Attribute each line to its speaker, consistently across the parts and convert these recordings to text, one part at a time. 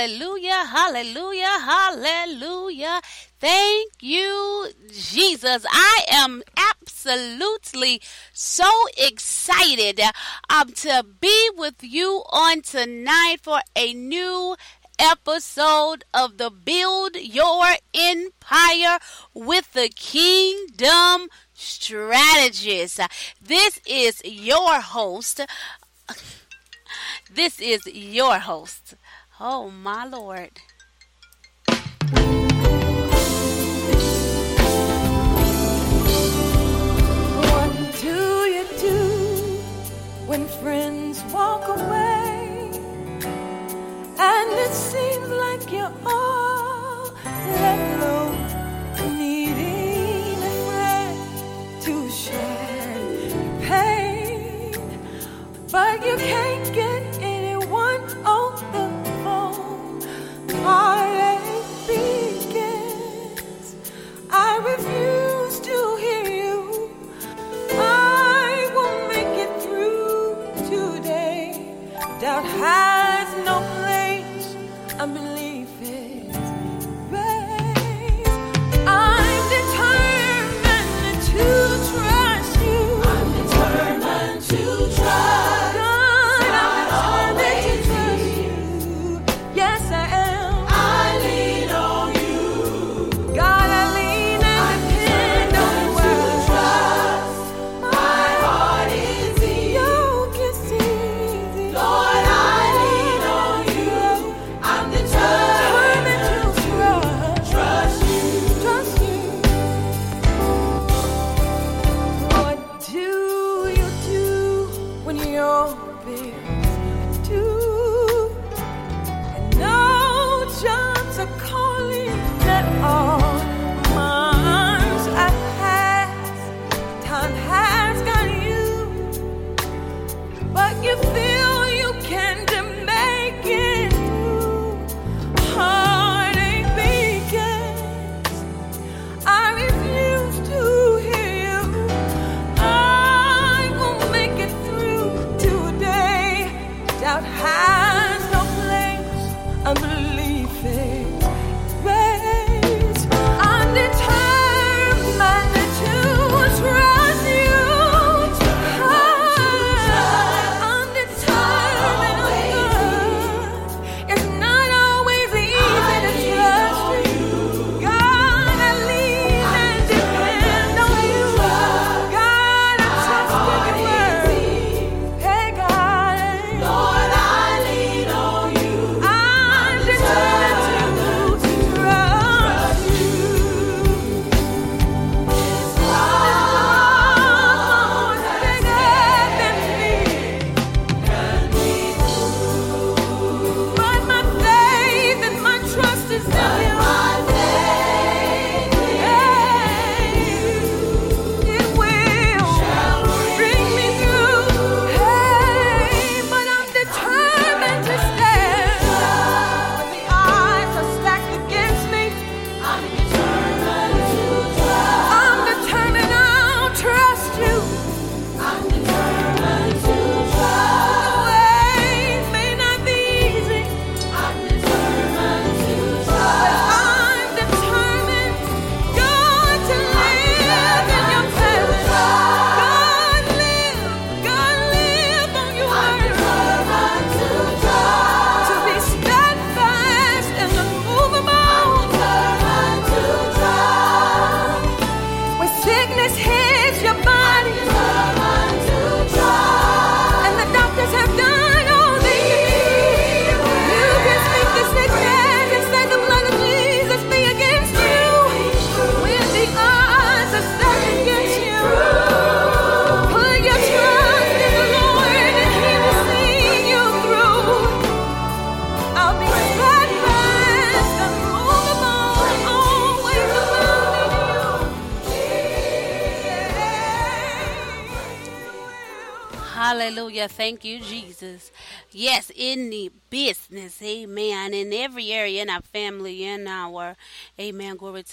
Speaker 1: Hallelujah, hallelujah, hallelujah. Thank you, Jesus. I am absolutely so excited um, to be with you on tonight for a new episode of the Build Your Empire with the Kingdom Strategist. This is your host. This is your host, Oh, my Lord.
Speaker 2: What do you do when friends walk away and it seems like you're all?
Speaker 1: Thank you, Jesus. Yes, in the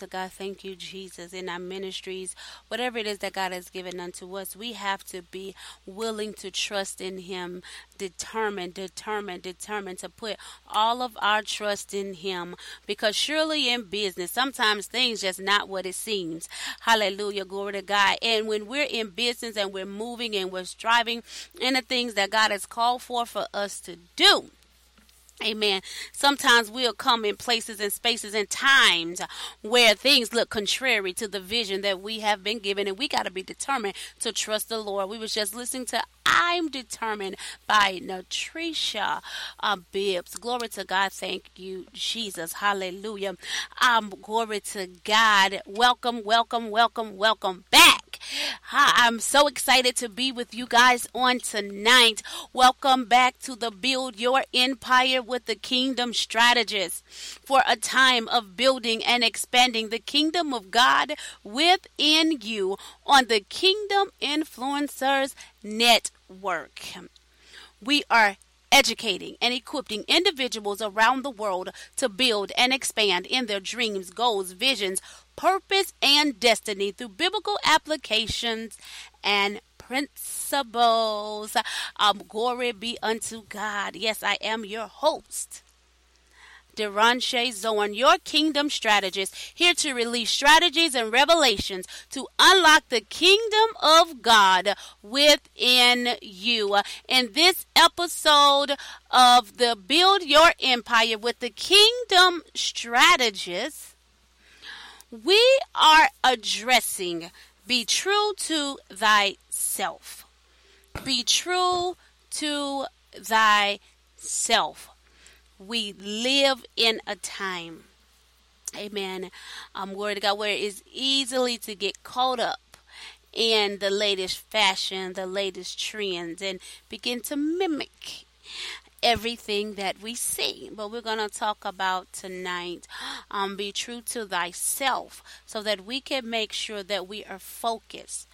Speaker 1: God, thank you, Jesus, in our ministries, whatever it is that God has given unto us, we have to be willing to trust in Him, determined, determined, determined to put all of our trust in Him, because surely in business, sometimes things just not what it seems. Hallelujah, glory to God. And when we're in business and we're moving and we're striving in the things that God has called for for us to do, Amen. Sometimes we'll come in places and spaces and times where things look contrary to the vision that we have been given, and we got to be determined to trust the Lord. We was just listening to "I'm Determined" by Natricia uh, Bibbs. Glory to God. Thank you, Jesus. Hallelujah. Um, glory to God. Welcome, welcome, welcome, welcome back. Hi, I'm so excited to be with you guys on tonight. Welcome back to the Build Your Empire with the Kingdom Strategist for a time of building and expanding the kingdom of God within you on the Kingdom Influencers Network. We are educating and equipping individuals around the world to build and expand in their dreams, goals, visions, purpose, and destiny through biblical applications and principles. Um, glory be unto God. Yes, I am your host. Deranche Zorn, your kingdom strategist, here to release strategies and revelations to unlock the kingdom of God within you. In this episode of the Build Your Empire with the Kingdom Strategist, we are addressing be true to thyself. Be true to thyself. We live in a time, amen. I'm um, worried God where it is easily to get caught up in the latest fashion, the latest trends, and begin to mimic everything that we see. But we're going to talk about tonight um, be true to thyself so that we can make sure that we are focused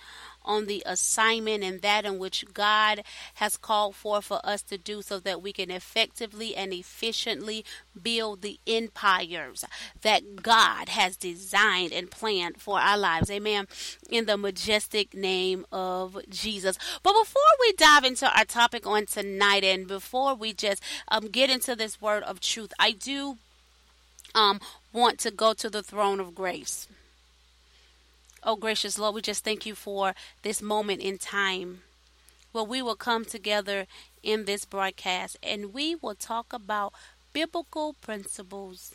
Speaker 1: on the assignment and that in which God has called for for us to do so that we can effectively and efficiently build the empires that God has designed and planned for our lives. Amen. In the majestic name of Jesus. But before we dive into our topic on tonight and before we just um, get into this word of truth, I do um, want to go to the throne of grace. Oh, gracious Lord, we just thank you for this moment in time where we will come together in this broadcast and we will talk about biblical principles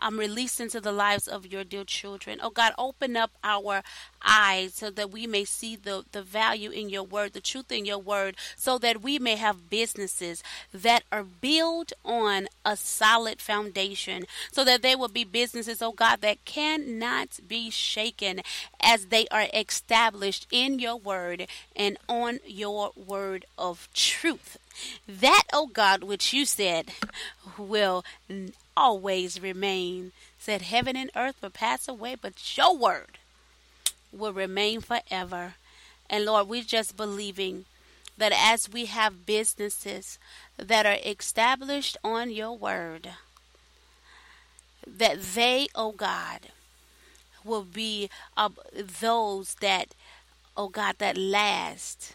Speaker 1: I'm released into the lives of your dear children. Oh God, open up our eyes so that we may see the, the value in your word, the truth in your word, so that we may have businesses that are built on a solid foundation, so that they will be businesses, oh God, that cannot be shaken as they are established in your word and on your word of truth. That, oh God, which you said will always remain. Said heaven and earth will pass away, but your word will remain forever. And Lord, we're just believing that as we have businesses that are established on your word, that they, oh God, will be uh, those that, oh God, that last,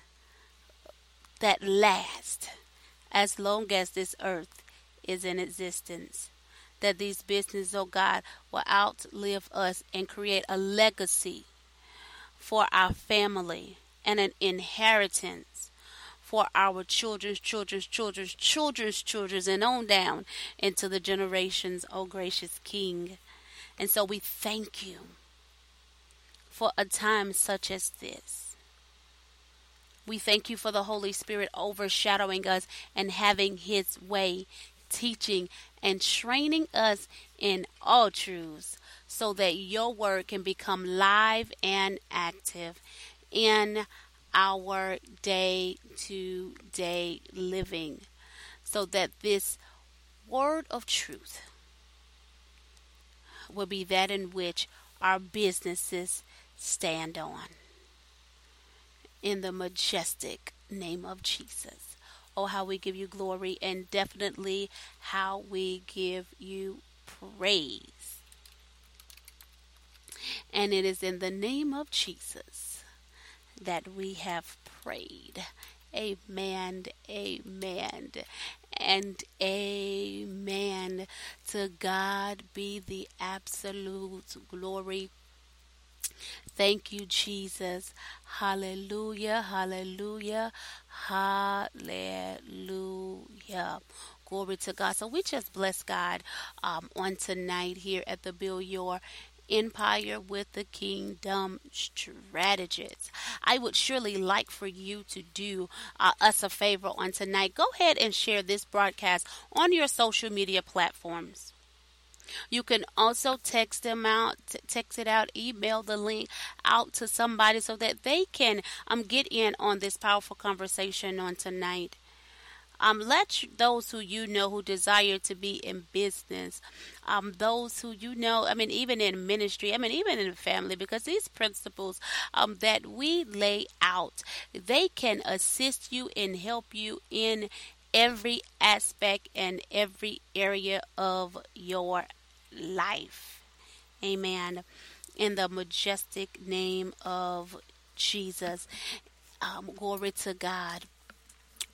Speaker 1: that last as long as this earth is in existence that these businesses, oh God, will outlive us and create a legacy for our family and an inheritance for our children's children's children's children's children's and on down into the generations, oh gracious King. And so we thank you for a time such as this. We thank you for the Holy Spirit overshadowing us and having His way, teaching and training us in all truths so that your word can become live and active in our day to day living so that this word of truth will be that in which our businesses stand on. In the majestic name of Jesus. Oh, how we give you glory and definitely how we give you praise. And it is in the name of Jesus that we have prayed. Amen, amen, and amen. To God be the absolute glory. Thank you, Jesus. Hallelujah, hallelujah, hallelujah. Glory to God. So we just bless God um, on tonight here at the Build Your Empire with the Kingdom Strategist. I would surely like for you to do uh, us a favor on tonight. Go ahead and share this broadcast on your social media platforms. You can also text them out, text it out, email the link out to somebody so that they can um, get in on this powerful conversation on tonight. Um, let those who you know who desire to be in business, um, those who you know, I mean, even in ministry, I mean, even in family, because these principles um, that we lay out, they can assist you and help you in every aspect and every area of your life. Amen. In the majestic name of Jesus. Um, glory to God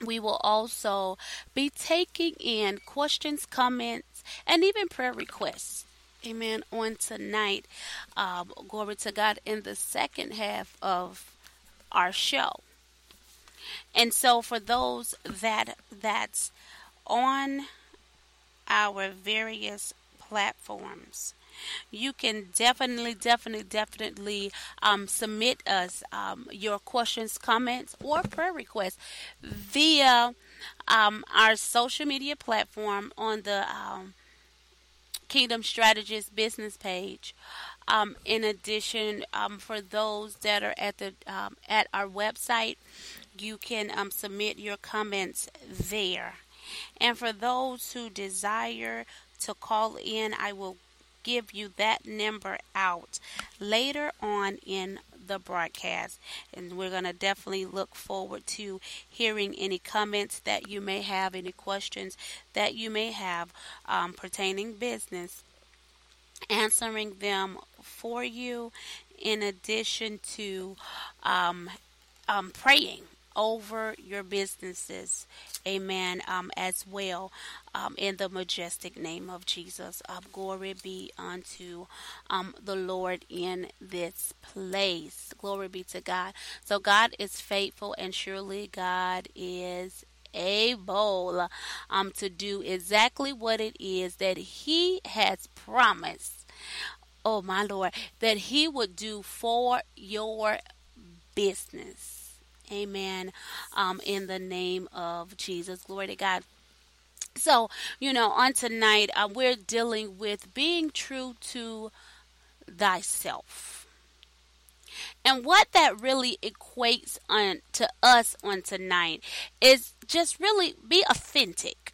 Speaker 1: we will also be taking in questions, comments, and even prayer requests. Amen. On tonight, um, glory to God, in the second half of our show. And so, for those that that's on our various platforms, you can definitely, definitely, definitely um, submit us um, your questions, comments, or prayer requests via um, our social media platform on the um, Kingdom Strategist business page. Um, in addition, um, for those that are at the at our website, you can submit your comments there. And for those who desire to call in, I will give you that number out later on in the broadcast. And we're going to definitely look forward to hearing any comments that you may have, any questions that you may have um, pertaining business, answering them for you, in addition to um, um, praying over your businesses. Amen. Um, as well, um, in the majestic name of Jesus. Um, glory be unto um, the Lord in this place. Glory be to God. So God is faithful, and surely God is able um, to do exactly what it is that He has promised. Oh, my Lord, that He would do for your business. Amen. Um, in the name of Jesus. Glory to God. So, you know, on tonight, uh, we're dealing with being true to thyself. And what that really equates on to us on tonight is just really be authentic.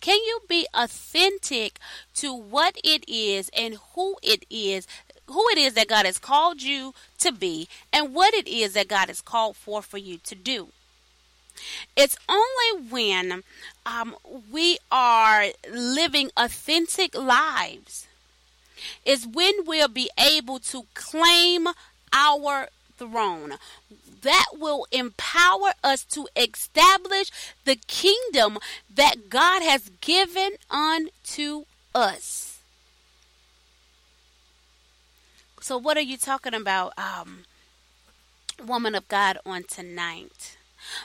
Speaker 1: Can you be authentic to what it is and who it is who it is that God has called you to be and what it is that God has called for for you to do. It's only when um, we are living authentic lives is when we'll be able to claim our throne. That will empower us to establish the kingdom that God has given unto us. So, what are you talking about, um, woman of God, on tonight?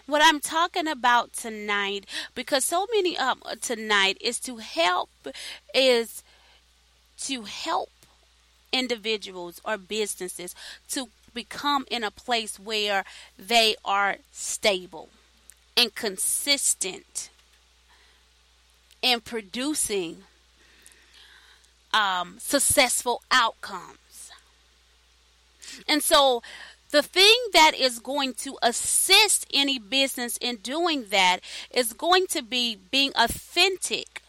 Speaker 1: What I'm talking about tonight, because so many um tonight is to help is to help individuals or businesses to become in a place where they are stable and consistent in producing um, successful outcomes. And so the thing that is going to assist any business in doing that is going to be being authentic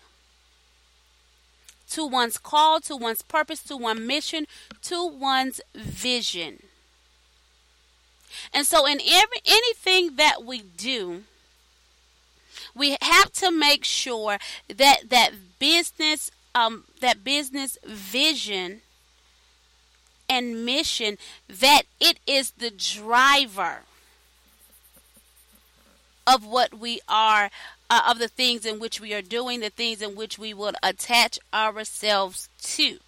Speaker 1: to one's call, to one's purpose, to one's mission, to one's vision. And so in every anything that we do, We have to make sure that that business um, that business vision and mission that it is the driver of what we are uh, of the things in which we are doing the things in which we will attach ourselves to.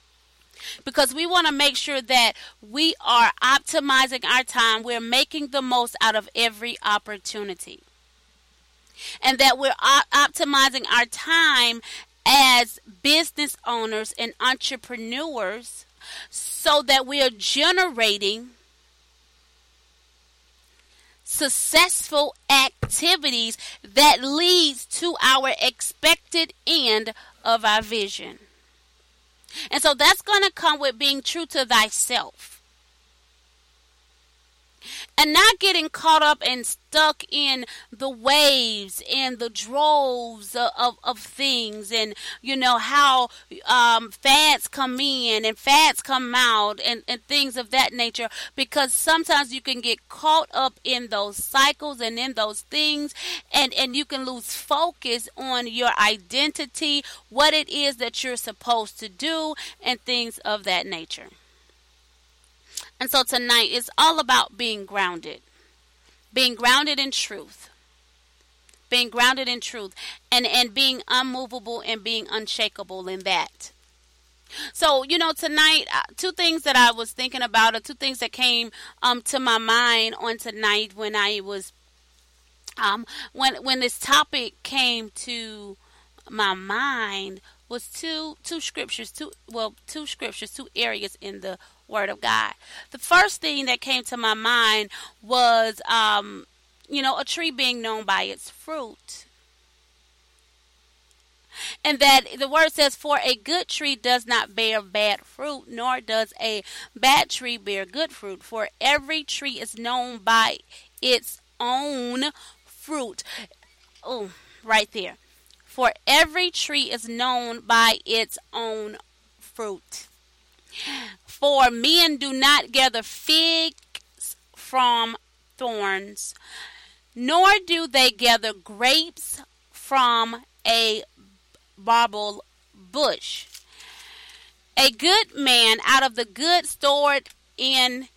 Speaker 1: Because we want to make sure that we are optimizing our time. We're making the most out of every opportunity. And that we're op- optimizing our time as business owners and entrepreneurs so that we are generating successful activities that leads to our expected end of our vision. And so that's going to come with being true to thyself and not getting caught up and stuck in the waves and the droves of, of, of things and you know how um, fads come in and fads come out and, and things of that nature. Because sometimes you can get caught up in those cycles and in those things and, and you can lose focus on your identity what it is that you're supposed to do and things of that nature and so tonight is all about being grounded. Being grounded in truth. Being grounded in truth and and being unmovable and being unshakable in that. So, you know, tonight, uh, two things that I was thinking about, or two things that came um, to my mind on tonight when I was, um, when when this topic came to my mind was two two scriptures, two well, two scriptures, two areas in the Word of God. The first thing that came to my mind was, um, you know, a tree being known by its fruit. And that the word says, For a good tree does not bear bad fruit, nor does a bad tree bear good fruit. For every tree is known by its own fruit. Oh, right there. For every tree is known by its own fruit. For men do not gather figs from thorns, nor do they gather grapes from a barbel bush. A good man out of the good stored in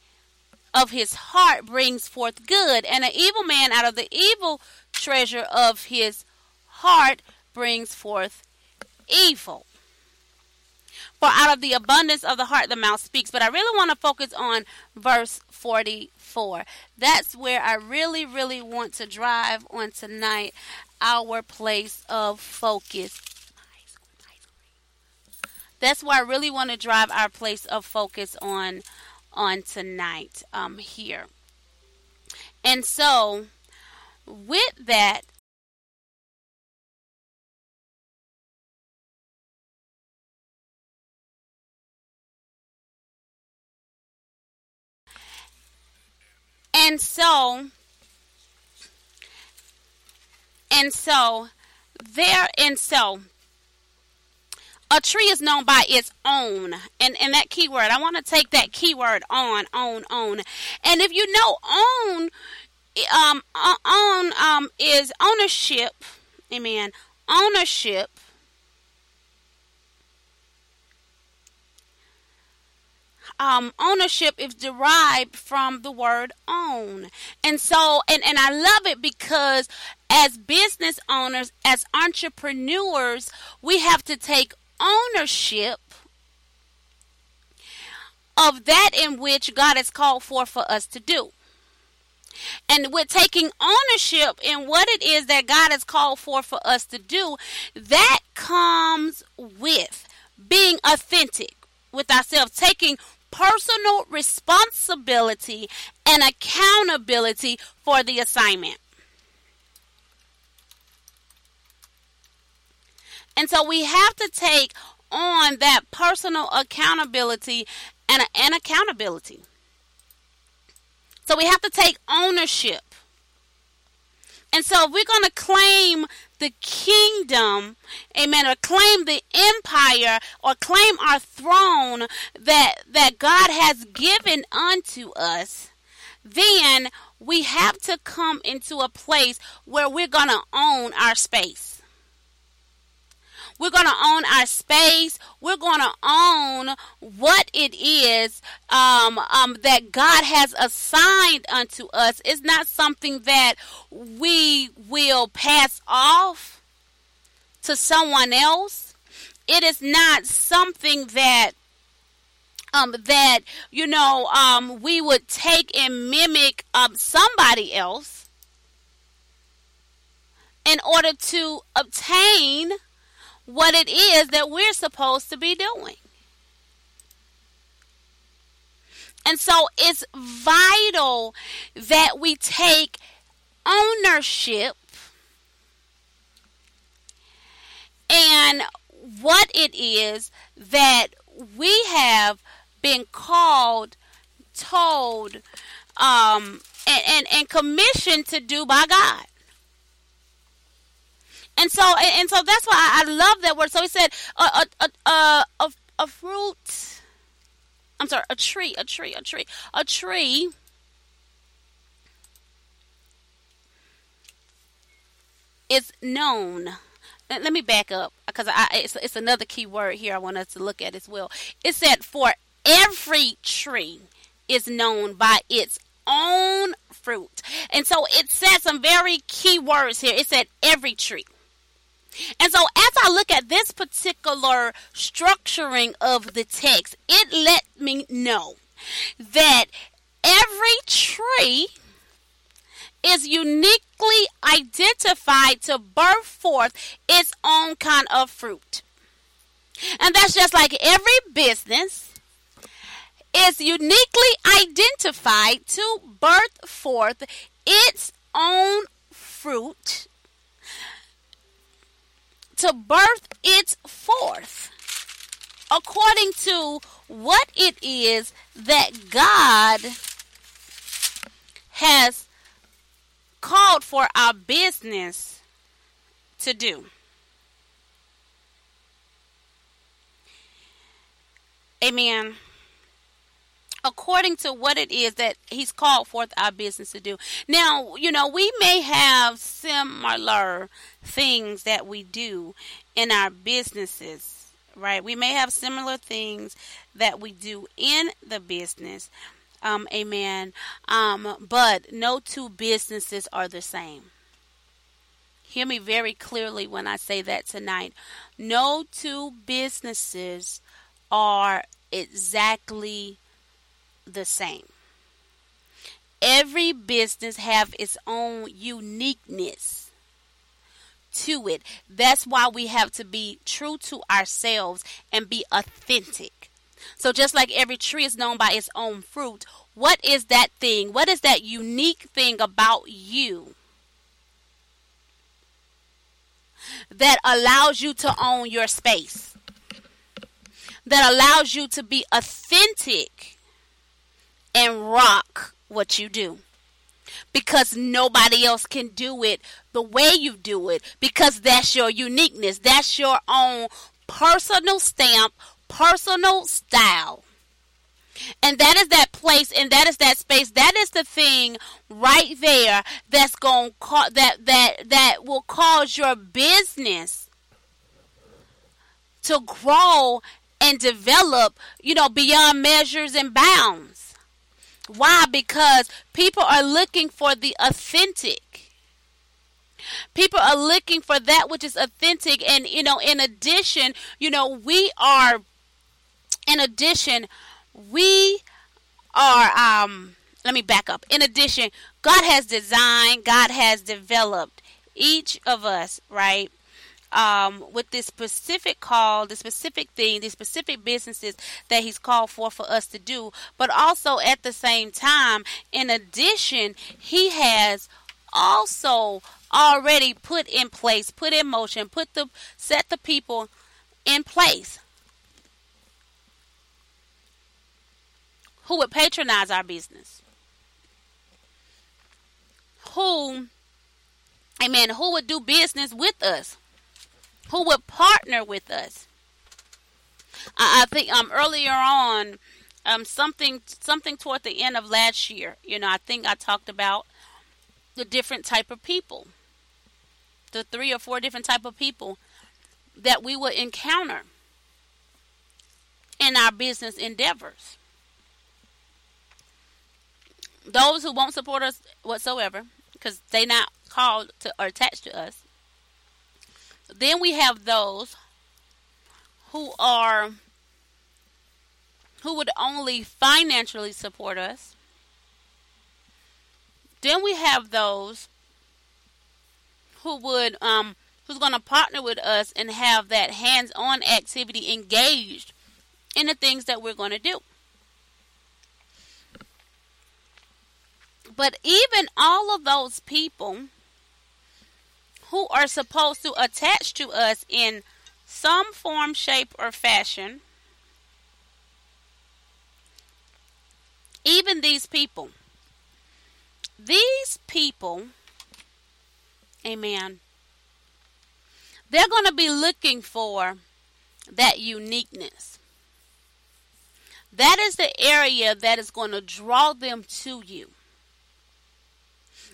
Speaker 1: of his heart brings forth good, and an evil man out of the evil treasure of his heart brings forth evil. For out of the abundance of the heart, the mouth speaks. But I really want to focus on verse 44. That's where I really, really want to drive on tonight our place of focus. That's where I really want to drive our place of focus on on tonight um, here. And so, with that, And so, and so, there, and so, a tree is known by its own. And and that keyword i want to take that keyword on own own and if you know own um own um is ownership amen ownership um, ownership is derived from the word own. And so, and, and I love it because as business owners, as entrepreneurs, we have to take ownership of that in which God has called for for us to do. And we're taking ownership in what it is that God has called for for us to do. That comes with being authentic with ourselves, taking personal responsibility and accountability for the assignment. And so we have to take on that personal accountability and, and accountability. So we have to take ownership. And so if we're going to claim the kingdom, amen, or claim the empire or claim our throne that that God has given unto us, then we have to come into a place where we're going to own our space. We're going to own our space. We're going to own what it is um, um, that God has assigned unto us. It's not something that we will pass off to someone else. It is not something that um, that you know um, we would take and mimic um, somebody else in order to obtain what it is that we're supposed to be doing. And so it's vital that we take ownership and what it is that we have been called, told, um, and, and, and commissioned to do by God. And so, and, and so that's why I, I, love that word. So he said, a, a, a, a, a fruit. I'm sorry, a tree, a tree, a tree, a tree. Is known. Let me back up because it's, it's another key word here I want us to look at as well. It said, For every tree is known by its own fruit. And so it said some very key words here. It said, Every tree. And so, as I look at this particular structuring of the text, it let me know that every tree is uniquely identified to birth forth its own kind of fruit. And that's just like every business is uniquely identified to birth forth its own fruit to birth it forth according to what it is that God has called for our business to do. Amen. According to what it is that He's called forth our business to do. Now, you know, we may have similar things that we do in our businesses, right? We may have similar things that we do in the business. Um, amen. Um, but no two businesses are the same. Hear me very clearly when I say that tonight. No two businesses are exactly the same. Every business have its own uniqueness to it. That's why we have to be true to ourselves and be authentic. So, just like every tree is known by its own fruit, what is that thing? What is that unique thing about you that allows you to own your space? That allows you to be authentic and rock what you do because nobody else can do it the way you do it because that's your uniqueness. That's your own personal stamp, personal style. And that is that place and that is that space. That is the thing right there that's going to that that that will cause your business to grow and develop, you know, beyond measures and bounds. Why? Because people are looking for the authentic. People are looking for that which is authentic. And, you know, in addition, you know, we are, in addition, we are, um, let me back up. In addition, God has designed, God has developed each of us, right? Um, with this specific call, the specific thing, the specific businesses that He's called for for us to do. But also at the same time, in addition, He has also already put in place, put in motion, put the set the people in place who would patronize our business. Who, amen, who would do business with us who would partner with us. I, I think um earlier on um something something toward the end of last year, you know, I think I talked about the different type of people, the three or four different type of people that we will encounter in our business endeavors. Those who won't support us whatsoever, because they not called to or attached to us. Then we have those who are who would only financially support us. Then we have those who would um who's going to partner with us and have that hands-on activity engaged in the things that we're going to do. But even all of those people who are supposed to attach to us in some form, shape, or fashion, even these people, these people, amen, they're going to be looking for that uniqueness. That is the area that is going to draw them to you.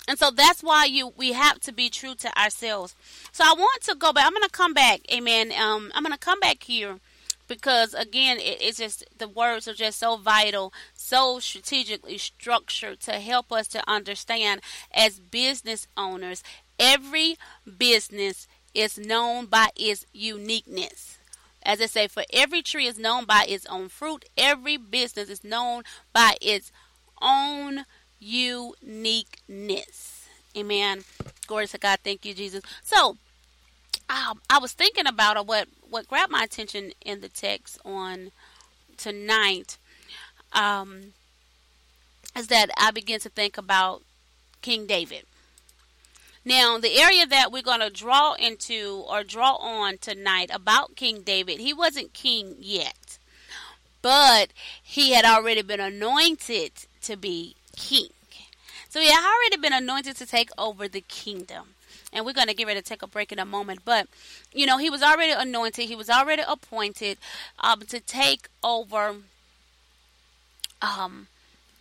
Speaker 1: And so that's why you we have to be true to ourselves. So I want to go back. I'm going to come back. Amen. Um, I'm going to come back here because again, it, it's just the words are just so vital, so strategically structured to help us to understand as business owners. Every business is known by its uniqueness. As I say, for every tree is known by its own fruit. Every business is known by its own uniqueness. Amen. Glory to God. Thank you, Jesus. So, um, I was thinking about what what grabbed my attention in the text on tonight um, is that I began to think about King David. Now, the area that we're going to draw into or draw on tonight about King David, he wasn't king yet, but he had already been anointed to be king. So he had already been anointed to take over the kingdom. And we're going to get ready to take a break in a moment. But, you know, he was already anointed, he was already appointed um, to take over um,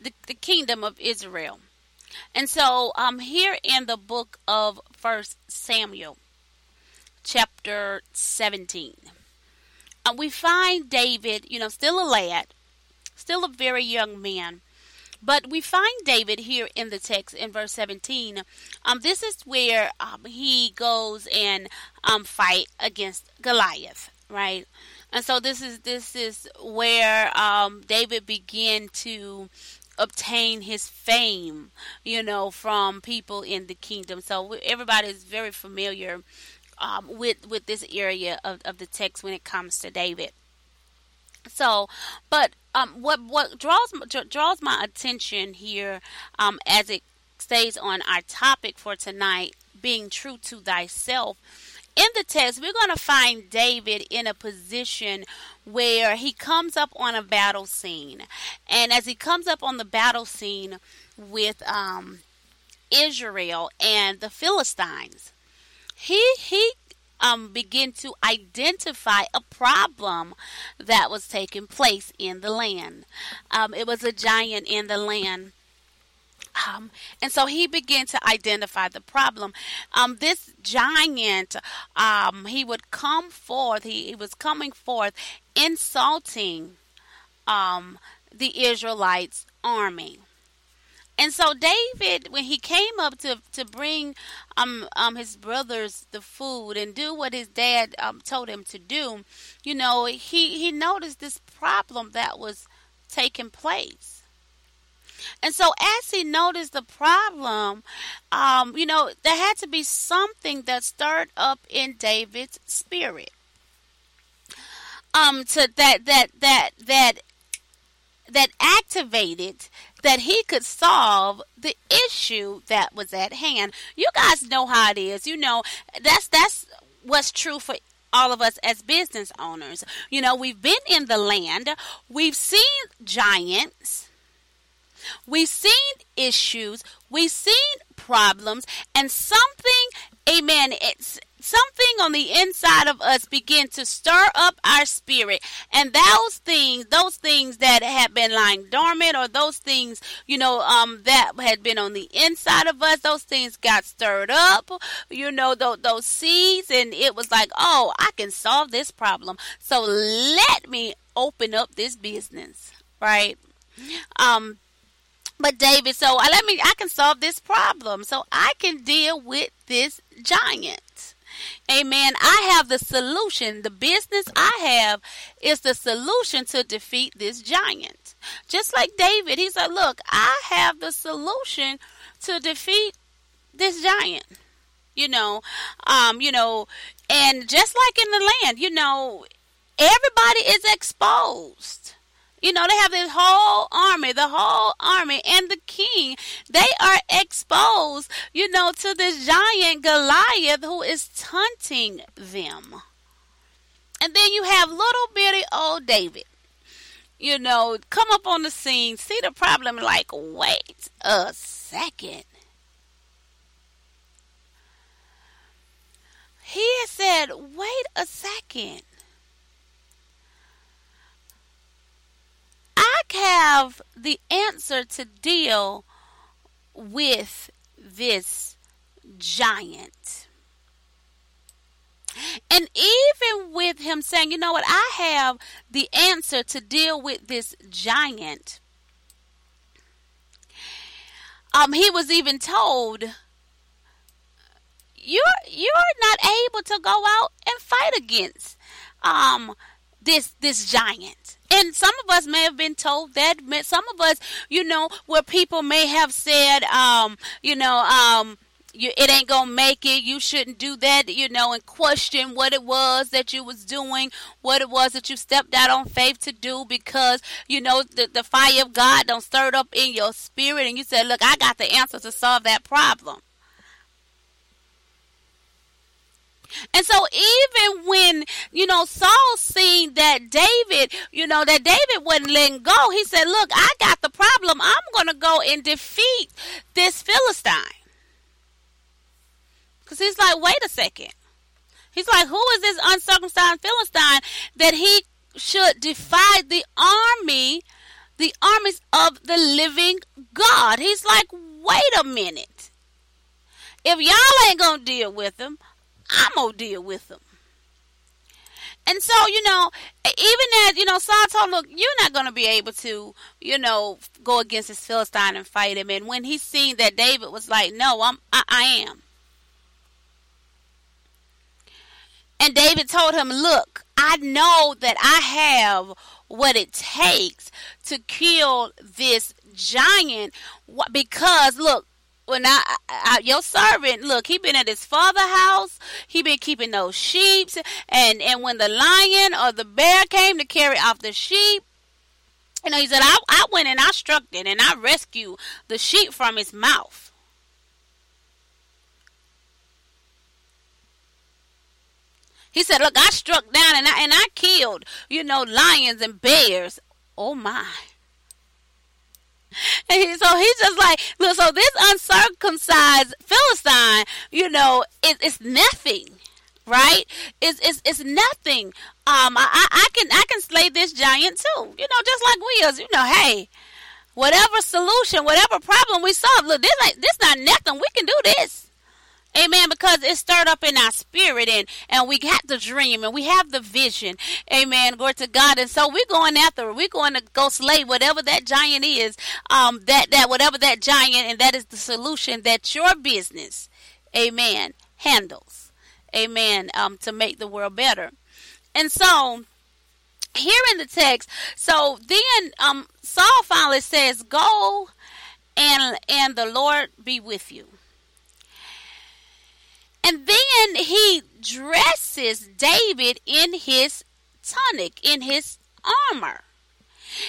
Speaker 1: the, the kingdom of Israel. And so, um, here in the book of First Samuel, chapter 17, uh, we find David, you know, still a lad, still a very young man, but we find David here in the text in verse 17. Um, this is where um, he goes and um, fight against Goliath, right? And so this is this is where um, David began to obtain his fame, you know, from people in the kingdom. So everybody is very familiar um, with with this area of, of the text when it comes to David. So, but um, what what draws draws my attention here, um, as it stays on our topic for tonight, being true to thyself. In the text, we're going to find David in a position where he comes up on a battle scene, and as he comes up on the battle scene with um, Israel and the Philistines, he he um, begin to identify a problem that was taking place in the land. Um, it was a giant in the land. Um, and so he began to identify the problem. Um, this giant, um, he would come forth, he, he was coming forth insulting um, the Israelites' army. And so David, when he came up to to bring um um his brothers the food and do what his dad um told him to do, you know, he he noticed this problem that was taking place. And so as he noticed the problem, um, you know, there had to be something that stirred up in David's spirit. Um to that that that that that activated that he could solve the issue that was at hand. You guys know how it is. You know, that's that's what's true for all of us as business owners. You know, we've been in the land, we've seen giants, we've seen issues, we've seen problems, and something, amen, it's something on the inside of us begin to stir up our spirit. And those things, those things that had been lying dormant or those things, you know, um, that had been on the inside of us, those things got stirred up, you know, those, those seeds. And it was like, oh, I can solve this problem. So let me open up this business, right? Um, but David, so uh, let me, I can solve this problem. So I can deal with this giant. Amen. I have the solution. The business I have is the solution to defeat this giant. Just like David, he said, Look, I have the solution to defeat this giant. You know, um, you know, and just like in the land, you know, everybody is exposed. You know, they have this whole army, the whole army, and the king. They are exposed, you know, to this giant Goliath who is taunting them. And then you have little bitty old David, you know, come up on the scene, see the problem, like, wait a second. He said, wait a second. Have the answer to deal with this giant. And even with him saying, you know what, I have the answer to deal with this giant. Um, he was even told, you're you're not able to go out and fight against um this this giant. And some of us may have been told that. Some of us, you know, where people may have said, um, you know, um, you, it ain't gonna make it. You shouldn't do that, you know, and question what it was that you was doing, what it was that you stepped out on faith to do, because you know the the fire of God don't stir up in your spirit, and you said, "Look, I got the answer to solve that problem." And so even when, you know, Saul seen that David, you know, that David wasn't letting go, he said, look, I got the problem. I'm going to go and defeat this Philistine. Because he's like, wait a second. He's like, who is this uncircumcised Philistine that he should defy the army, the armies of the living God? He's like, wait a minute. If y'all ain't going to deal with him, I'm gonna deal with them. And so, you know, even as, you know, Saul told, look, you're not going to be able to, you know, go against this Philistine and fight him. And when he seen that David was like, no, I'm, I, I am. And David told him, look, I know that I have what it takes to kill this giant because, look, when I, I, your servant look he been at his father house. He been keeping those sheep. And and when the lion or the bear came to carry off the sheep you know he said I, I went and I struck it and I rescued the sheep from its mouth. He said look I struck down and I and I killed you know lions and bears. Oh my and he, so he's just like, look, so this uncircumcised Philistine, you know, it, it's nothing, right? It's, it's, it's nothing. Um, I, I can, I can slay this giant too, you know, just like we is, you know, hey, whatever solution, whatever problem we solve, look, this ain't, this not nothing. We can do this. Amen. Because it's stirred up in our spirit and, and we got the dream and we have the vision. Amen. Glory to God. And so we're going after it. We're going to go slay whatever that giant is. Um, that, that whatever that giant and that is the solution that your business, amen, handles. Amen. Um, to make the world better. And so here in the text, so then um Saul finally says, Go and and the Lord be with you. And then he dresses David in his tunic, in his armor.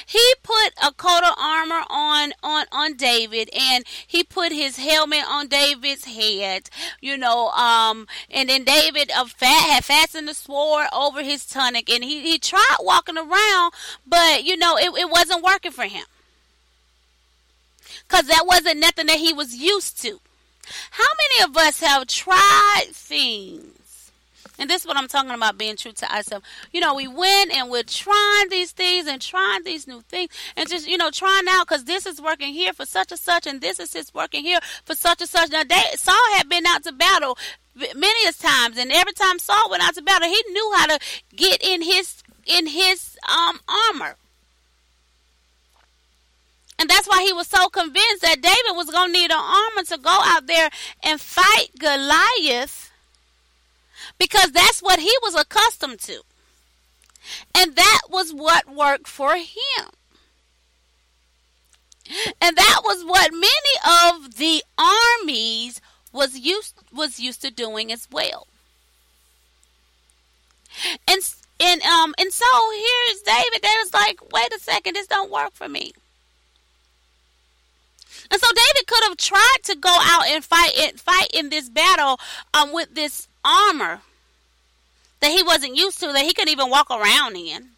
Speaker 1: He put a coat of armor on on on David, and he put his helmet on David's head. You know, um, and then David uh, fat, had fastened the sword over his tunic, and he he tried walking around, but you know it, it wasn't working for him because that wasn't nothing that he was used to. How many of us have tried things And this is what I'm talking about being true to ourselves. You know, we went and we're trying these things and trying these new things and just, you know, trying out because this is working here for such and such and this is just working here for such and such. Now, they, Saul had been out to battle many times and every time Saul went out to battle, he knew how to get in his in his um armor. And that's why he was so convinced that David was going to need an armor to go out there and fight Goliath because that's what he was accustomed to. And that was what worked for him. And that was what many of the armies was used was used to doing as well. And and um and so here's David. David's like, wait a second, this don't work for me. And so David could have tried to go out and fight it, fight in this battle um, with this armor that he wasn't used to, that he couldn't even walk around in.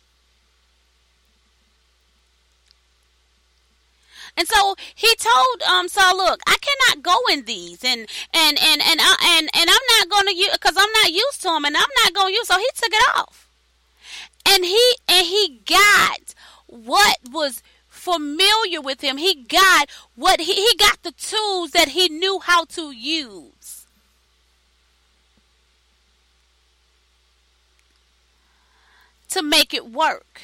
Speaker 1: And so he told um Saul, "Look, I cannot go in these, and and and and uh, and and I'm not going to use because I'm not used to them, and I'm not going to use." So he took it off, and he and he got what was familiar with him. He got what he, he got the tools that he knew how to use. To make it work.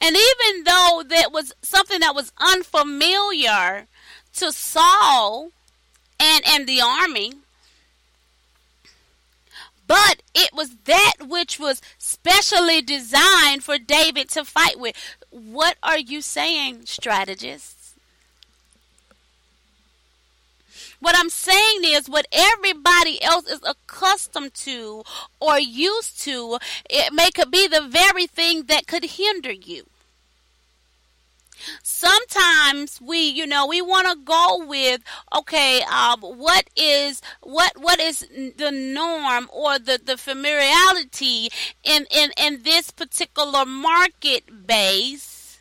Speaker 1: And even though that was something that was unfamiliar to Saul and, and the army, but it was that which was specially designed for David to fight with. What are you saying, strategists? What I'm saying is what everybody else is accustomed to or used to, it may could be the very thing that could hinder you sometimes we you know we want to go with okay um, what is what what is the norm or the the familiarity in in in this particular market base?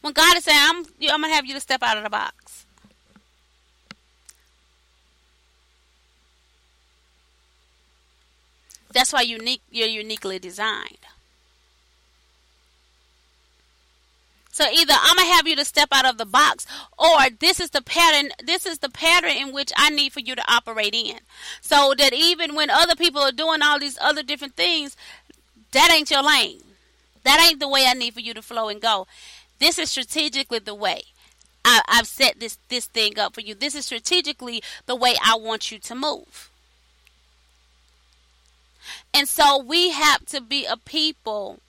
Speaker 1: When god is saying i'm i'm gonna have you to step out of the box. That's why unique you're uniquely designed So either I'm gonna have you to step out of the box, or this is the pattern. This is the pattern in which I need for you to operate in. So that even when other people are doing all these other different things, that ain't your lane. That ain't the way I need for you to flow and go. This is strategically the way. I, I've set this this thing up for you. This is strategically the way I want you to move. And so we have to be a people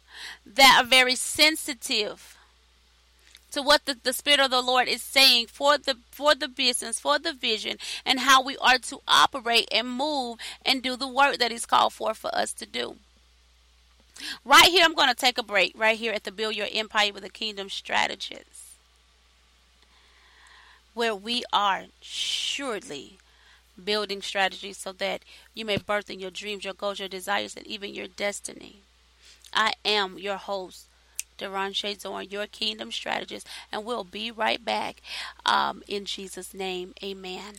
Speaker 1: that are very sensitive to what the, the Spirit of the Lord is saying for the for the business, for the vision, and how we are to operate and move and do the work that He's called for for us to do. Right here, I'm going to take a break. Right here at the Build Your Empire with a Kingdom Strategist, where we are surely building strategies so that you may birth in your dreams, your goals, your desires, and even your destiny. I am your host, Derashay Zorn Your Kingdom Strategist, and we'll be right back um, in Jesus' name. Amen.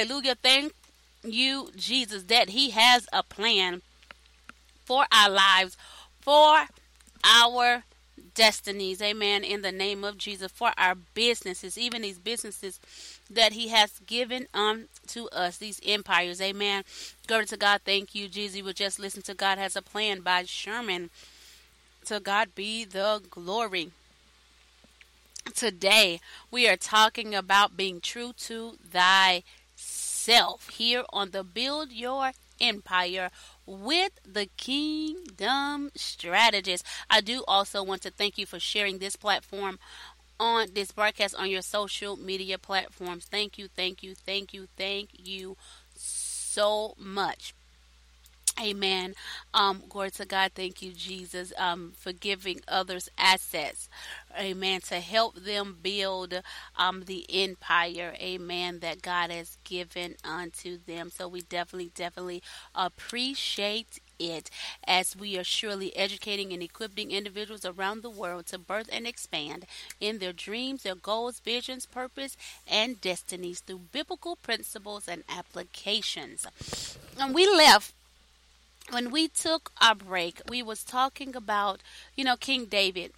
Speaker 3: Hallelujah.
Speaker 1: Thank you, Jesus, that He has a plan for our lives, for our destinies. Amen. In the name of Jesus, for our businesses, even these businesses that He has given unto us, these empires. Amen. Glory to God. Thank you, Jesus. We will just listen to God has a plan by Sherman. To God be the glory. Today, we are talking about being true to thyself here on the Build Your Empire with the Kingdom Strategist. I do also want to thank you for sharing this platform on this broadcast on your social media platforms. Thank you, thank you, thank you, thank you so much. Amen. Um, glory to God. Thank you, Jesus, um, for giving others assets. Amen. To help them build um, the empire. Amen. That God has given unto them. So we definitely, definitely appreciate it as we are surely educating and equipping individuals around the world to birth and expand in their dreams, their goals, visions, purpose, and destinies through biblical principles and applications. And we left when we took our break, we was talking about, you know, King David.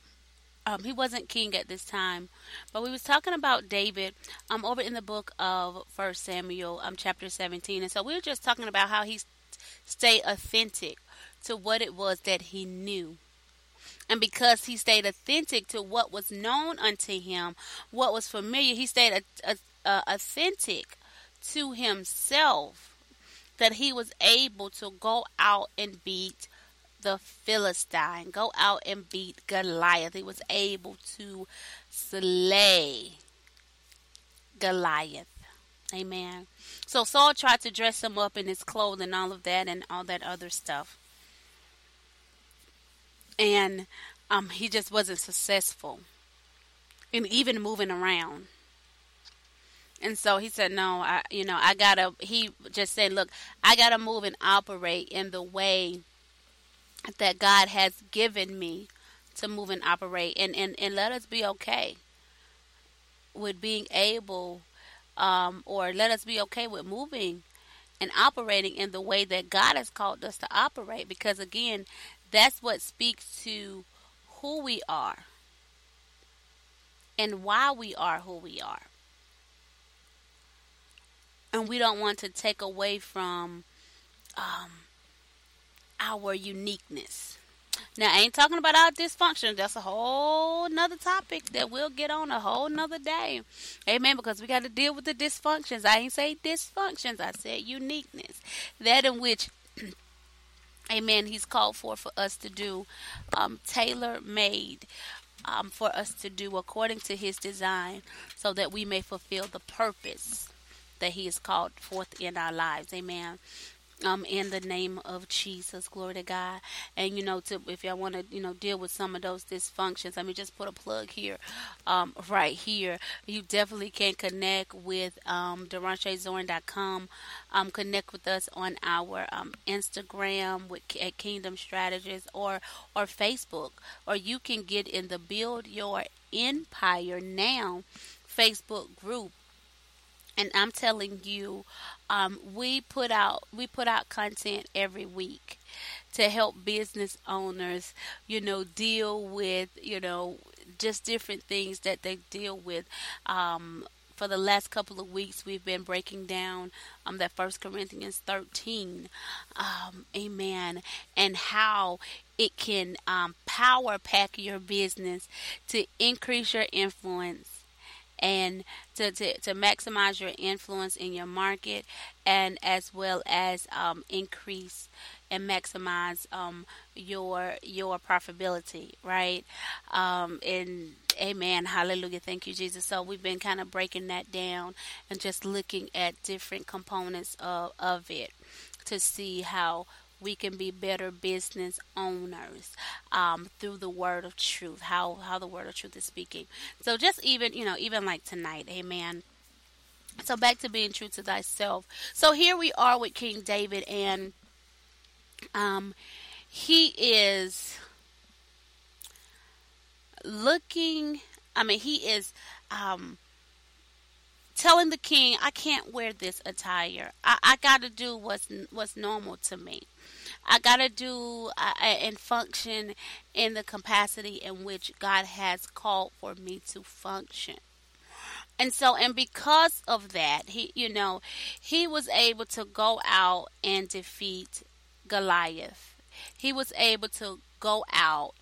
Speaker 1: Um, he wasn't king at this time, but we was talking about David um, over in the book of First Samuel, um, chapter 17. And so we were just talking about how he stayed authentic to what it was that he knew. And because he stayed authentic to what was known unto him, what was familiar, he stayed a, a, a authentic to himself that he was able to go out and beat the Philistine, go out and beat Goliath. He was able to slay Goliath. Amen. So Saul tried to dress him up in his clothes and all of that and all that other stuff. And um, he just wasn't successful in even moving around. And so he said, "No, I, you know, I gotta." He just said, "Look, I gotta move and operate in the way that God has given me to move and operate, and and and let us be okay with being able, um, or let us be okay with moving and operating in the way that God has called us to operate. Because again, that's what speaks to who we are and why we are who we are." And we don't want to take away from um, our uniqueness. Now, I ain't talking about our dysfunction. That's a whole nother topic that we'll get on a whole nother day. Amen. Because we got to deal with the dysfunctions. I ain't say dysfunctions. I said uniqueness. That in which Amen. He's called for for us to do um, tailor made um, for us to do according to His design, so that we may fulfill the purpose that He has called forth in our lives. Amen um, in the name of Jesus. Glory to God. And you know, to if y'all want to, you know, deal with some of those dysfunctions, I mean, just put a plug here, um, right here. You definitely can connect with um, DerashayZorn.com. Um, connect with us on our um, Instagram with at Kingdom Strategists or or Facebook, or you can get in the Build Your Empire Now Facebook group and I'm telling you, um, we put out we put out content every week to help business owners, you know, deal with you know just different things that they deal with. Um, for the last couple of weeks, we've been breaking down um, that First Corinthians 13, um, amen, and how it can um, power pack your business to increase your influence and to, to, to maximize your influence in your market and as well as um, increase and maximize um, your your profitability right? Um, and amen. Hallelujah. Thank you jesus. So we've been kind of breaking that down and just looking at different components of, of it to see how we can be better business owners um, through the word of truth how how the word of truth is speaking. So just even you know even like tonight amen. So back to being true to thyself. So here we are with king david and um he is looking i mean he is um telling the king i can't wear this attire i, I gotta do what's what's normal to me I got to do uh, and function in the capacity in which God has called for me to function. And so, and because of that, he, you know, he was able to go out and defeat Goliath. He was able to go out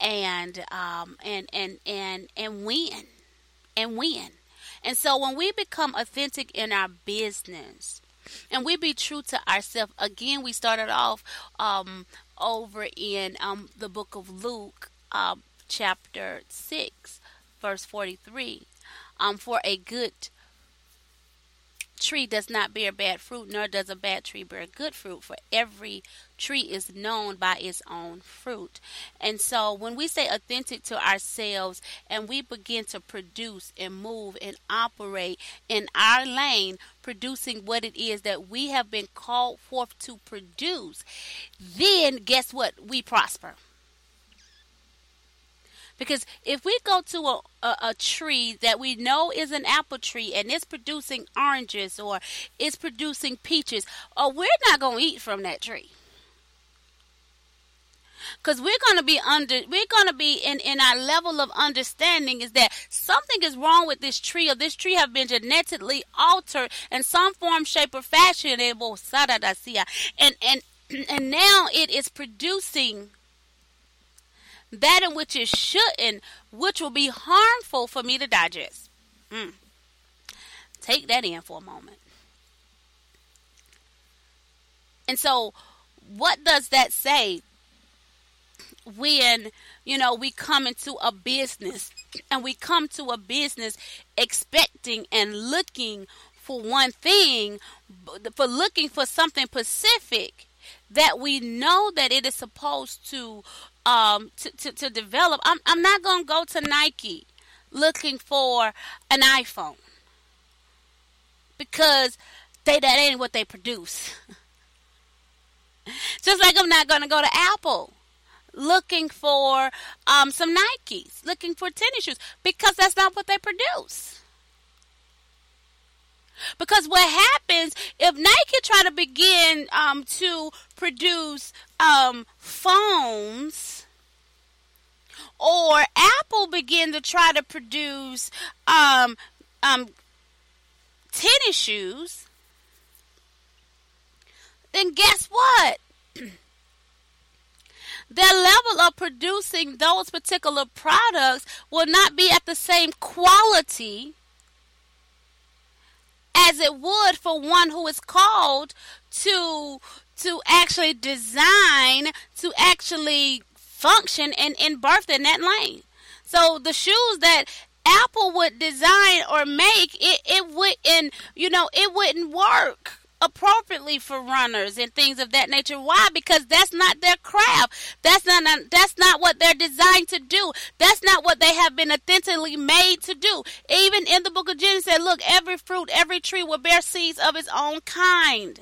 Speaker 1: and um, and and and and win, and win. And so, when we become authentic in our business, and we be true to ourselves. Again, we started off um, over in um, the book of Luke, uh, chapter 6, verse 43. Um, for a good tree does not bear bad fruit, nor does a bad tree bear good fruit, for every tree is known by its own fruit. And so when we say authentic to ourselves and we begin to produce and move and operate in our lane, producing what it is that we have been called forth to produce, then guess what? We prosper. Because if we go to a, a, a, tree that we know is an apple tree and it's producing oranges or it's producing peaches, oh, we're not going to eat from that tree. Because we're going to be under, we're going to be in, in our level of understanding is that something is wrong with this tree or this tree have been genetically altered in some form, shape, or fashion. And, and, and now it is producing that in which it shouldn't, which will be harmful for me to digest. Mm. Take that in for a moment. And so, what does that say when, you know, we come into a business and we come to a business expecting and looking for one thing, for looking for something specific that we know that it is supposed to um, to, to, to develop. I'm, I'm not going to go to Nike looking for an iPhone because they that ain't what they produce. Just like I'm not going to go to Apple looking for um, some Nikes, looking for tennis shoes because that's not what they produce. Because what happens if Nike try to begin um, to produce um, phones, or Apple begin to try to produce um, um, tennis shoes, then guess what? Their level of producing those particular products will not be at the same quality as it would for one who is called to to actually design to actually function and, and birth in that lane. So the shoes that Apple would design or make, it, it wouldn't, you know, it wouldn't work appropriately for runners and things of that nature. Why? Because that's not their craft. That's not that's not what they're designed to do. That's not what they have been authentically made to do. Even in the book of Genesis look, every fruit, every tree will bear seeds of its own kind.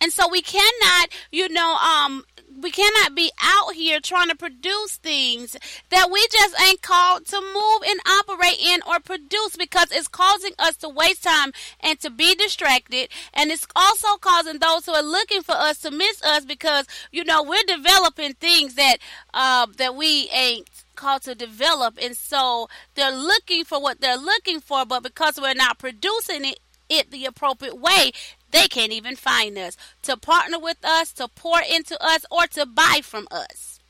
Speaker 1: And so we cannot, you know, um, we cannot be out here trying to produce things that we just ain't called to move and operate in or produce because it's causing us to waste time and to be distracted. And it's also causing those who are looking for us to miss us because you know we're developing things that uh, that we ain't called to develop. And so they're looking for what they're looking for but because we're not producing it it the appropriate way they can't even find us to partner with us, to pour into us, or to buy from us.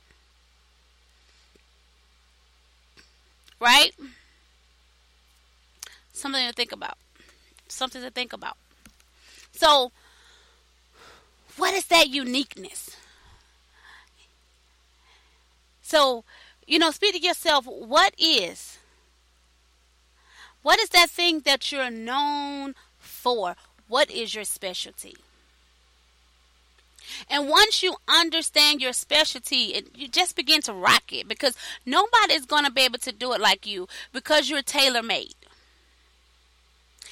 Speaker 1: Right? Something to think about. Something to think about. So, what is that uniqueness? So, you know, speak to yourself, what is? What is that thing that you're known for? What is your specialty? And once you understand your specialty, it, you just begin to rock it because nobody's going to be able to do it like you because you're tailor made.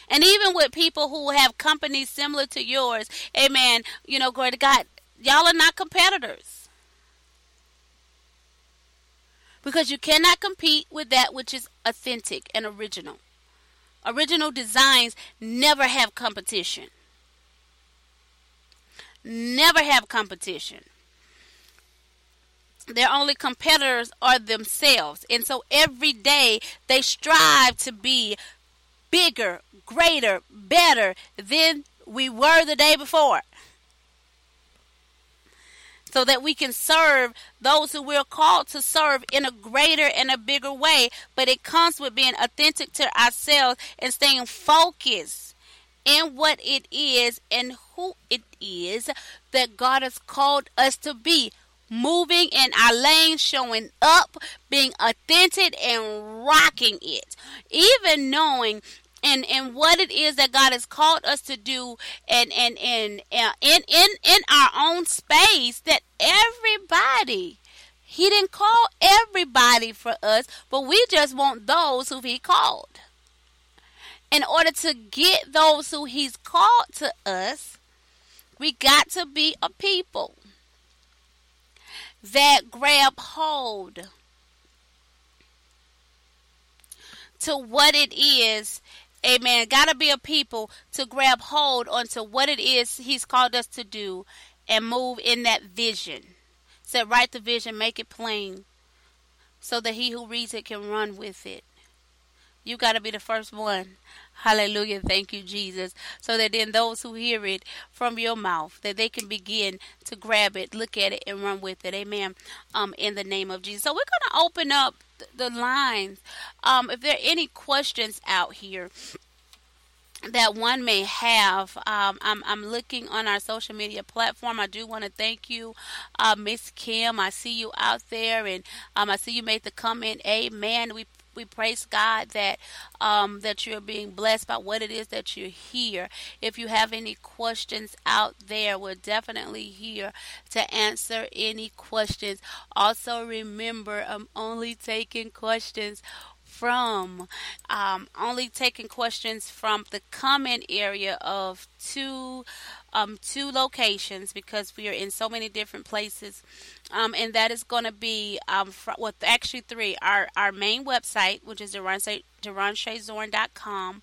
Speaker 1: And even with people who have companies similar to yours, amen, you know, glory to God, y'all are not competitors. Because you cannot compete with that which is authentic and original. Original designs never have competition. Never have competition. Their only competitors are themselves. And so every day they strive to be bigger, greater, better than we were the day before so that we can serve those who we're called to serve in a greater and a bigger way. But it comes with being authentic to ourselves and staying focused in what it is and who it is that God has called us to be. Moving in our lane, showing up, being authentic, and rocking it. Even knowing and and what it is that God has called us to do and and and uh, in in in our own space that everybody he didn't call everybody for us but we just want those who he called. In order to get those who he's called to us we got to be a people that grab hold to what it is Amen. Got to be a people to grab hold onto what it is He's called us to do and move in that vision. Said, so write the vision, make it plain, so that he who reads it can run with it. You got to be the first one. Hallelujah. Thank you, Jesus. So that then those who hear it from your mouth, that they can begin to grab it, look at it, and run with it. Amen. Um, in the name of Jesus. So we're going to open up the lines. Um, if there are any questions out here that one may have, um, I'm, I'm looking on our social media platform. I do want to thank you, uh, Miss Kim. I see you out there, and um, I see you made the comment, Amen. We we praise God that um, that you're being blessed by what it is that you hear. If you have any questions out there, we're definitely here to answer any questions. Also, remember, I'm only taking questions from um, only taking questions from the comment area of two um, two locations because we are in so many different places, um, and that is going to be um, fr- well, actually three. Our our main website, which is DerashayZorn.com,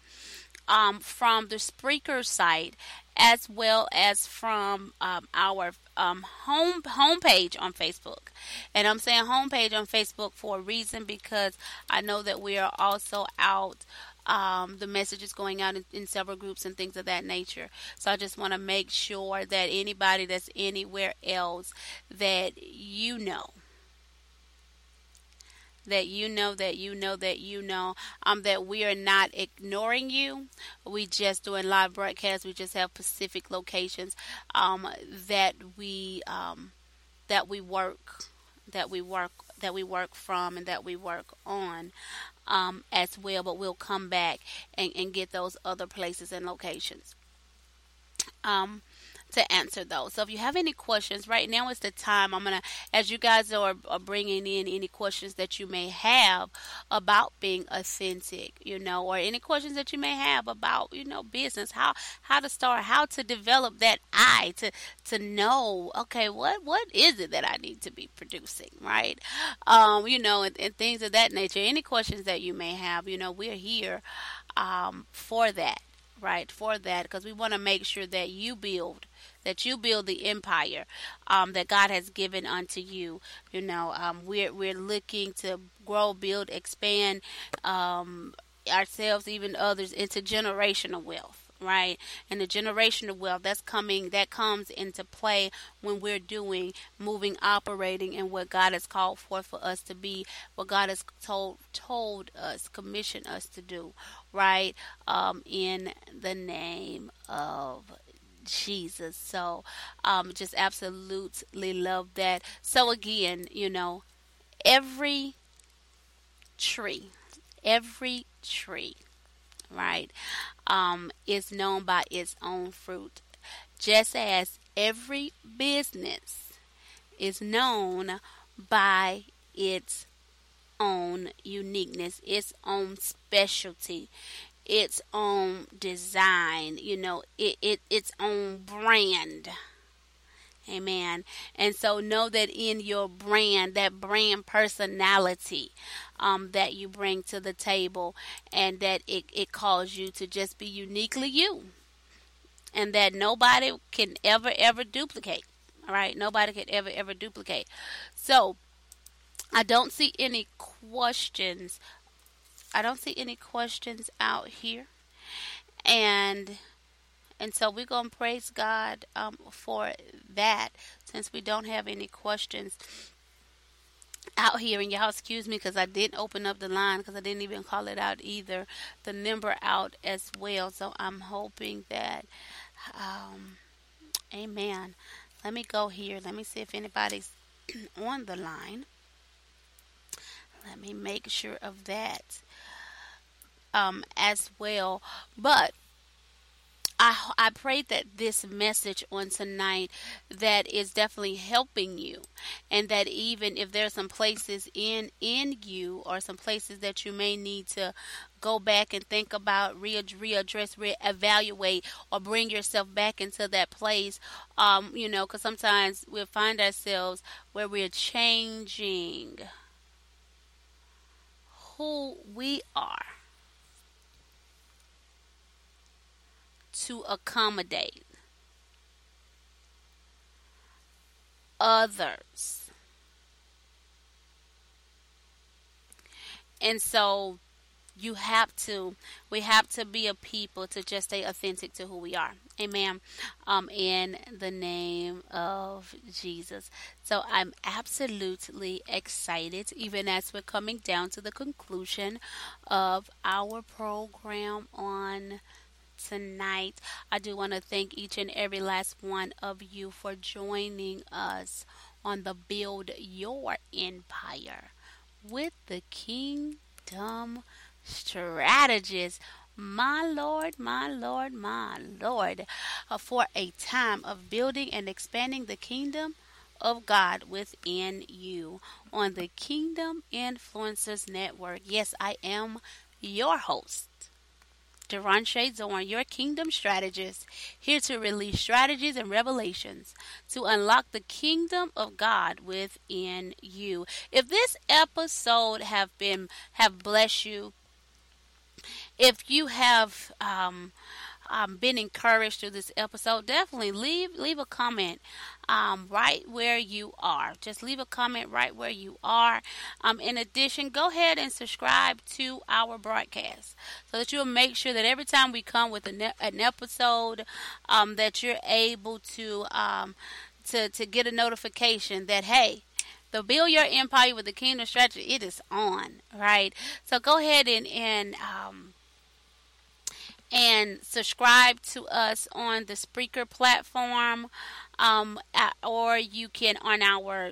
Speaker 1: um, from the Spreaker site, as well as from um, our um, home homepage on Facebook. And I'm saying homepage on Facebook for a reason because I know that we are also out. Um, the message is going out in, in, several groups and things of that nature. So I just want to make sure that anybody that's anywhere else that you know that you know that you know that you know um, that we are not ignoring you. We just doing live broadcasts. We just have specific locations um, that we um, that we work that we work that we work from and that we work on um, as well. But we'll come back and, and get those other places and locations. Um, to answer those. So if you have any questions, right now is the time. I'm gonna, as you guys are, are bringing in any questions that you may have about being authentic, you know, or any questions that you may have about, you know, business, how how to start, how to develop that eye to to know, okay, what what is it that I need to be producing, right? Um, you know, and, and things of that nature. Any questions that you may have, you know, we're here um, for that right for that because we want to make sure that you build that you build the empire um, that God has given unto you. You know, um, we're we're looking to grow, build, expand um, ourselves, even others, into generational wealth. Right, and the generational wealth that's coming, that comes into play when we're doing, moving, operating, and what God has called for for us to be, what God has told told us, commissioned us to do. Right, um, in the name of Jesus. So, um, just absolutely love that. So, again, you know, every tree, every tree, right, um, is known by its own fruit, just as every business is known by its own uniqueness, its own specialty, its own design, you know, it, it its own brand. Amen. And so know that in your brand, that brand personality um, that you bring to the table, and that it, it calls you to just be uniquely you. And that nobody can ever, ever duplicate. All right? Nobody can ever, ever duplicate. So I don't see any questions I don't see any questions out here. And and so we're going to praise God um, for that since we don't have any questions out here. And y'all excuse me because I didn't open up the line because I didn't even call it out either. The number out as well. So I'm hoping that, um, amen. Let me go here. Let me see if anybody's on the line. Let me make sure of that um, as well. But I I pray that this message on tonight that is definitely helping you, and that even if there's some places in in you or some places that you may need to go back and think about, re- readdress, reevaluate, or bring yourself back into that place. Um, you know, because sometimes we'll find ourselves where we're changing who we are to accommodate others. And so you have to we have to be a people to just stay authentic to who we are. Amen. Um in the name of jesus. So i'm absolutely excited even as we're coming down to the conclusion of our program on tonight. I do want to thank each and every last one of you for joining us on the Build Your Empire with the Kingdom Strategist. My Lord, my Lord, my Lord, uh, for a time of building and expanding the kingdom of God within you on the Kingdom Influencers Network. Yes, I am your host. Derashay Zorn, your kingdom strategist, here to release strategies and revelations to unlock the kingdom of God within you. If this episode have been have blessed you, if you have um, um, been encouraged through this episode, definitely leave leave a comment um, right where you are. Just leave a comment right where you are. Um, in addition, go ahead and subscribe to our broadcast so that you'll make sure that every time we come with an, an episode, um, that you're able to um, to to get a notification that hey the Build Your Empire with the Kingdom Strategy, it is on, right? So go ahead and, and, um, and subscribe to us on the Spreaker platform, um, or you can on our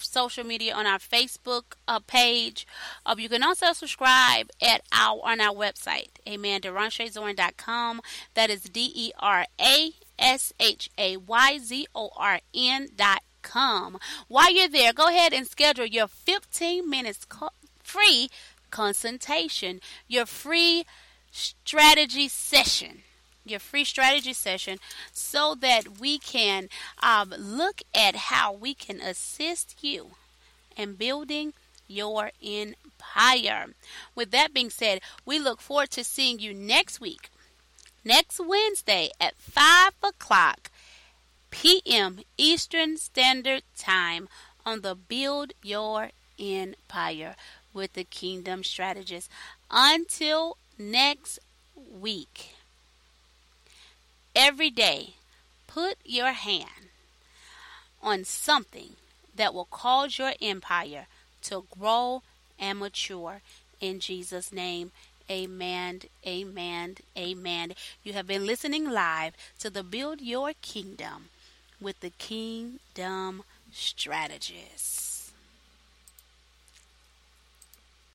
Speaker 1: social media on our Facebook uh, page. Uh, you can also subscribe at our on our website, amen, DerashayZorn.com. That is D E R A S H A Y Z O R N dot com. While you're there, go ahead and schedule your 15 minutes co- free consultation, your free strategy session your free strategy session so that we can um, look at how we can assist you in building your empire. With that being said, we look forward to seeing you next week, next Wednesday at 5 o'clock p.m. Eastern Standard Time on the Build Your Empire with the Kingdom Strategist. Until next week every day, put your hand on something that will cause your empire to grow and mature. In Jesus' name, amen, amen, amen. You have been listening live to the Build Your Kingdom with the Kingdom Strategist.